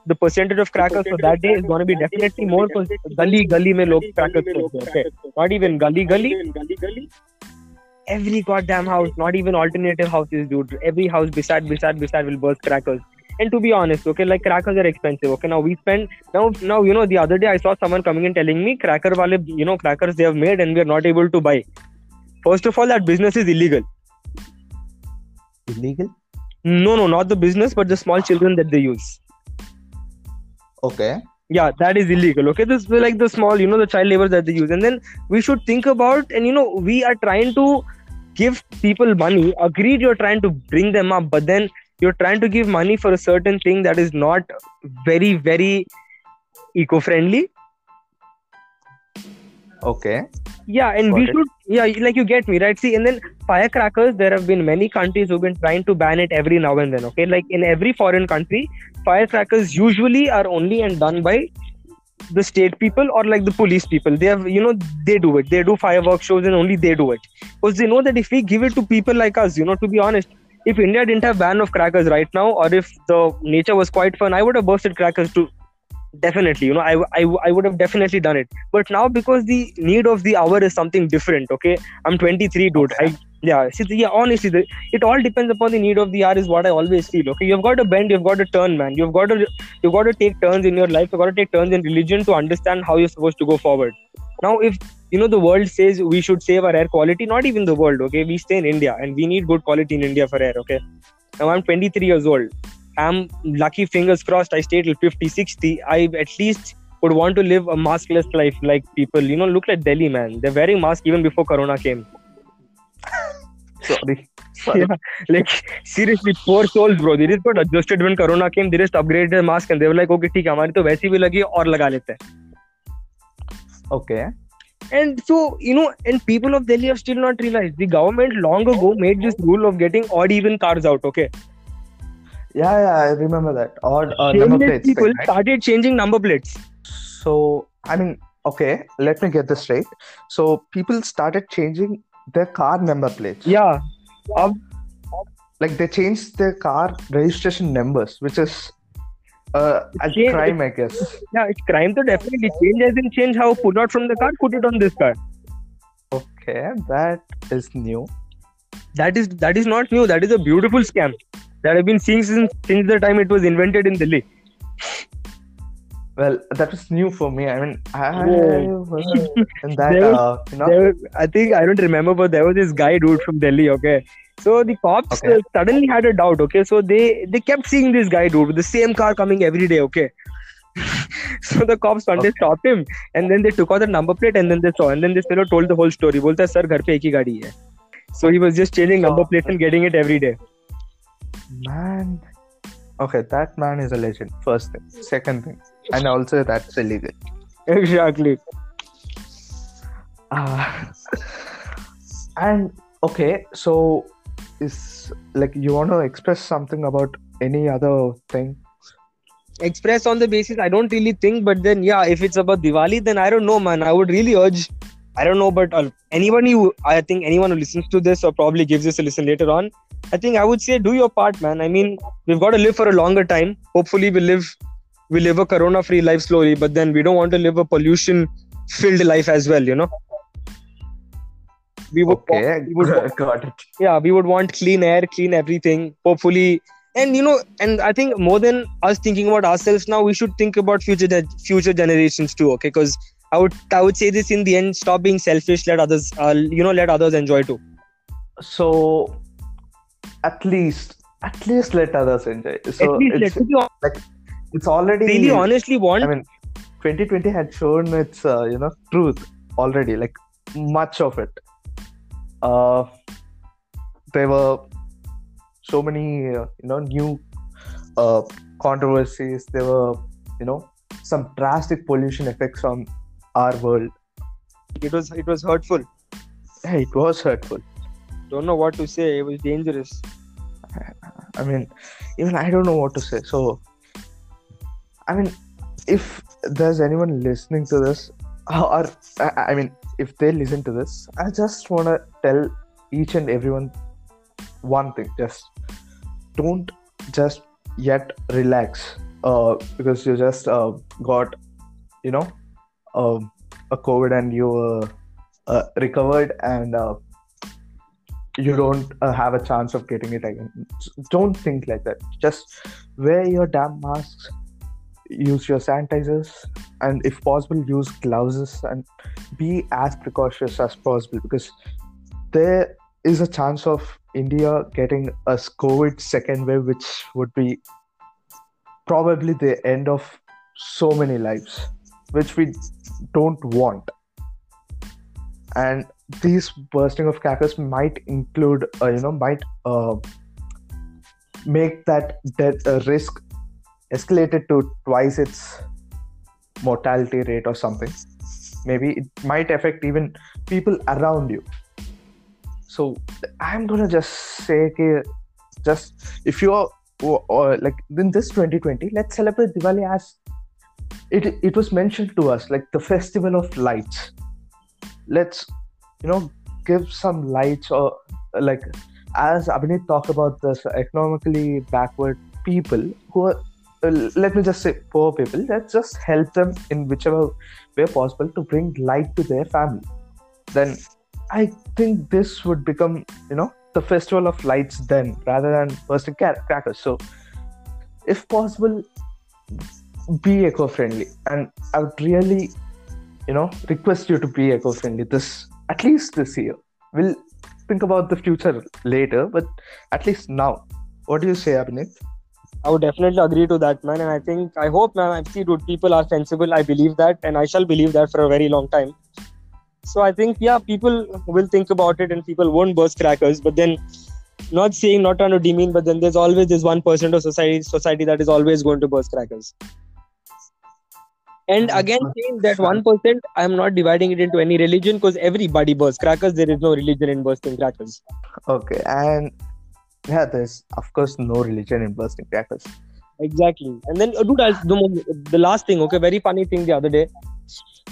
the percentage of crackers for that day is going to be definitely more because gully gully mein log crackers kholte okay not even gully gully. Every goddamn house not even alternative houses dude every house beside beside beside will burst crackers. And to be honest okay like crackers are expensive okay? Now we spend now now you know the other day i saw someone coming and telling me cracker wale you know crackers they have made and we are not able to buy. First of all that business is illegal. Illegal. no no not the business but the small children that they use Okay. yeah that is illegal okay this is like the small you know the child labor that they use and then we should think about and you know we are trying to give people money agreed you're trying to bring them up but then you're trying to give money for a certain thing that is not very very eco-friendly Okay. Yeah and we it. should yeah like you get me right? See and then firecrackers there have been many countries who've been trying to ban it every now and then okay? Like in every foreign country firecrackers usually are only and done by the state people or like the police people. They have you know they do it. They do fireworks shows and only they do it. Because they know that if we give it to people like us you know to be honest if india didn't have ban of crackers right now or if the nature was quite fun i would have bursted crackers too definitely you know I, I i would have definitely done it. But now because the need of the hour is something different okay? I'm 23 dude. I yeah see, yeah honestly the, it all depends upon the need of the hour is what i always feel okay? You've got to bend you've got to turn man. You've got to you've got to take turns in your life. You've got to take turns in religion to understand how you're supposed to go forward. Now if you know the world says we should save our air quality not even the world okay? We stay in india and we need good quality in india for air okay? Now i'm 23 years old i'm lucky fingers crossed i stay till 50 60 i at least would want to live a maskless life like people you know look at delhi man they're wearing masks even before corona came Sorry. Sorry. yeah, like seriously, poor souls, bro. They just got adjusted when Corona came. They just upgraded their mask and they were like, okay, ठीक है हमारी तो वैसी भी लगी है और लगा लेते हैं. Okay. And so you know, and people of Delhi have still not realized the government long ago made this rule of getting odd even cars out. Okay, Yeah, yeah, I remember that. Or uh, number plates. people thing, right? started changing number plates. So, I mean, okay, let me get this straight. So, people started changing their car number plates. Yeah, अब Like, they changed their car registration numbers, which is uh, a Change- crime, I guess. yeah, it's crime to definitely change as in change how put out from the car, put it on this car. Okay, that is new. That is that is not new. That is a beautiful scam that I've been seeing since since the time it was invented in Delhi. Well, that was new for me. I mean, I [laughs] Yeah. was in that, There was- uh, you know, There, I think I don't remember, but there was this guy dude from Delhi. Okay, so the cops Okay. uh, suddenly had a doubt. Okay, so they they kept seeing this guy dude with the same car coming every day. Okay. [laughs] so the cops one day Okay. stopped him and then they took out the number plate and then they saw and then this fellow told the whole story बोलता है sir घर पे एक ही गाड़ी है so he was just changing number plates and getting it every day man. Okay, that man is a legend. First thing. Second thing. And also, that's illegal. [laughs] exactly Uh, and okay, so is like you want to express something about any other thing? express on the basis I don't really think, but then yeah, if it's about Diwali, then I don't know, man. I would really urge, I don't know, but uh, anybody who I think anyone who listens to this or probably gives this a listen later on, I think I would say do your part, man. I mean, we've got to live for a longer time. Hopefully, we live we live a corona-free life slowly, but then we don't want to live a pollution-filled life as well, you know. We would, Okay, we would [laughs] got it. yeah we would want clean air clean everything hopefully and you know and i think more than us thinking about ourselves now we should think about future future generations too okay because i would i would say this in the end stop being selfish let others uh, you know let others enjoy too So at least, at least let others enjoy. So at least it's, let hon- it's already really honestly want I mean, 2020 had shown its uh, you know truth already, like much of it. Uh, there were so many uh, you know new uh, controversies. There were you know some drastic pollution effects on our world. it was it was hurtful Yeah, it was hurtful. don't know what to say it was dangerous I mean, even I don't know what to say. So, I mean, if there's anyone listening to this, or I I mean, if they listen to this, I just want to tell each and everyone one thing: just don't just yet relax, uh, because you just uh, got, you know, um, a COVID and you uh, uh, recovered and. Uh, you don't uh, have a chance of getting it again. Don't think like that. Just wear your damn masks, use your sanitizers, and if possible, use gloves and be as precautious as possible because there is a chance of India getting a COVID second wave, which would be probably the end of so many lives, which we don't want. And these bursting of crackers might include uh, you know might uh, make that death uh, risk escalated to twice its mortality rate or something maybe it might affect even people around you so i'm gonna just say okay, just if you're or, or like in this 2020 let's celebrate diwali as it it was mentioned to us like the festival of lights. Let's you know give some lights or like as Abhinit talked about this economically backward people who are uh, let me just say poor people let's just help them in whichever way possible to bring light to their family. Then i think this would become you know the festival of lights then rather than bursting crackers. So if possible be eco-friendly and i would really you know request you to be eco-friendly this at least this year we'll think about the future later but at least now what do you say abhinit I would definitely agree to that, man. And I think, I hope, man, I see, dude, people are sensible. I believe that, and I shall believe that for a very long time. So I think, yeah, people will think about it and people won't burst crackers. But then, not saying, not trying to demean, but then there's always this 1% of society, society that is always going to burst crackers. And again, saying that 1%, I'm not dividing it into any religion because everybody bursts crackers. There is no religion in bursting crackers. okay and yeah there's of course no religion in bursting crackers Exactly. And then, uh, dude, I'll, the, the last thing, okay, very funny thing the other day.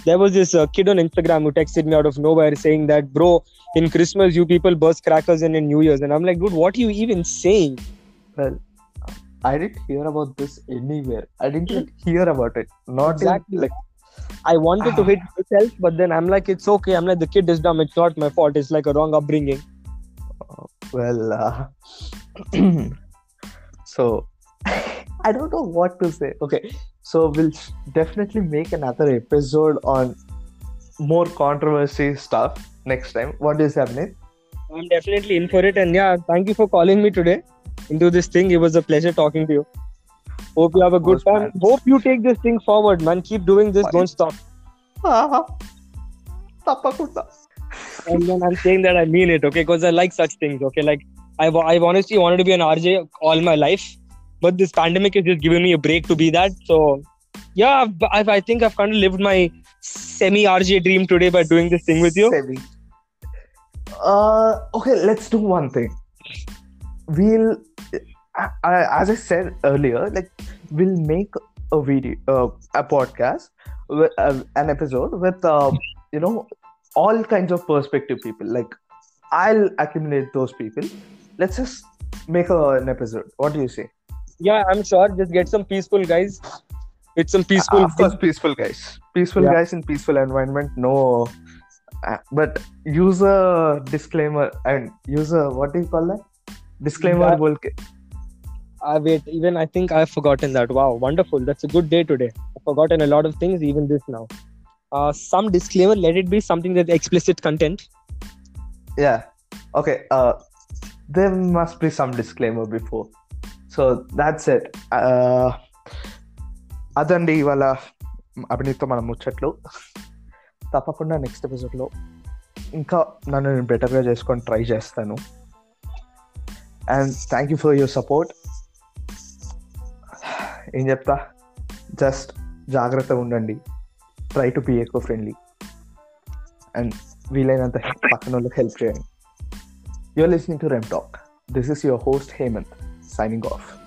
There was this uh, kid on Instagram who texted me out of nowhere saying that, bro, in Christmas, you people burst crackers and in New Year's. And I'm like, dude, what are you even saying? well i didn't hear about this anywhere i didn't hear about it not in- Exactly. like I wanted to hit myself, but then I'm like, it's okay. I'm like, the kid is dumb. It's not my fault. It's like a wrong upbringing. Well, uh, [clears throat] so [laughs] I don't know what to say. Okay, so we'll definitely make another episode on more controversy stuff next time. What is do you say, Abhinit? I'm definitely in for it. And yeah, thank you for calling me today into this thing. It was a pleasure talking to you. Hope you have a good course, time. Man. Hope you take this thing forward, man. Keep doing this. Why? Don't stop. Uh-huh. and then I'm saying that I mean it, okay? Because I like such things, okay? Like I've, I've honestly wanted to be an RJ all my life, but this pandemic is just giving me a break to be that. So yeah, I've, I've, i think I've kind of lived my semi RJ dream today by doing this thing with you. Semi. Uh, okay, let's do one thing. We'll, as I said earlier, like we'll make a video, uh, a podcast, with, uh, an episode with, uh, you know, all kinds of perspective people. Like I'll accumulate those people. Let's just make a, an episode. What do you say? Yeah, I'm sure. Just get some peaceful guys. It's some peaceful. of course, peaceful guys. Peaceful Yeah. guys in peaceful environment. No, uh, but use a disclaimer and use a what do you call that? Disclaimer. Yeah. बोल के. Uh, wait, even I think I've forgotten that. Wow, wonderful. That's a good day today. I've forgotten a lot of things, even this now. Uh, some disclaimer. Let it be something that explicit content. Yeah. Okay. Uh, there must be some disclaimer before. So that's it. Uh, అదండి ఇవాళ అభినీత్తో మన ముచ్చట్లు తప్పకుండా next ఎపిసోడ్లో ఇంకా నన్ను నేను బెటర్గా చేసుకొని ట్రై చేస్తాను and thank you for your support ఏం చెప్తా జస్ట్ జాగ్రత్తగా ఉండండి try to be eco friendly and వీలైనంత పక్కన వాళ్ళకి హెల్ప్ చేయండి you're listening to REM talk this is your host Hemant signing off.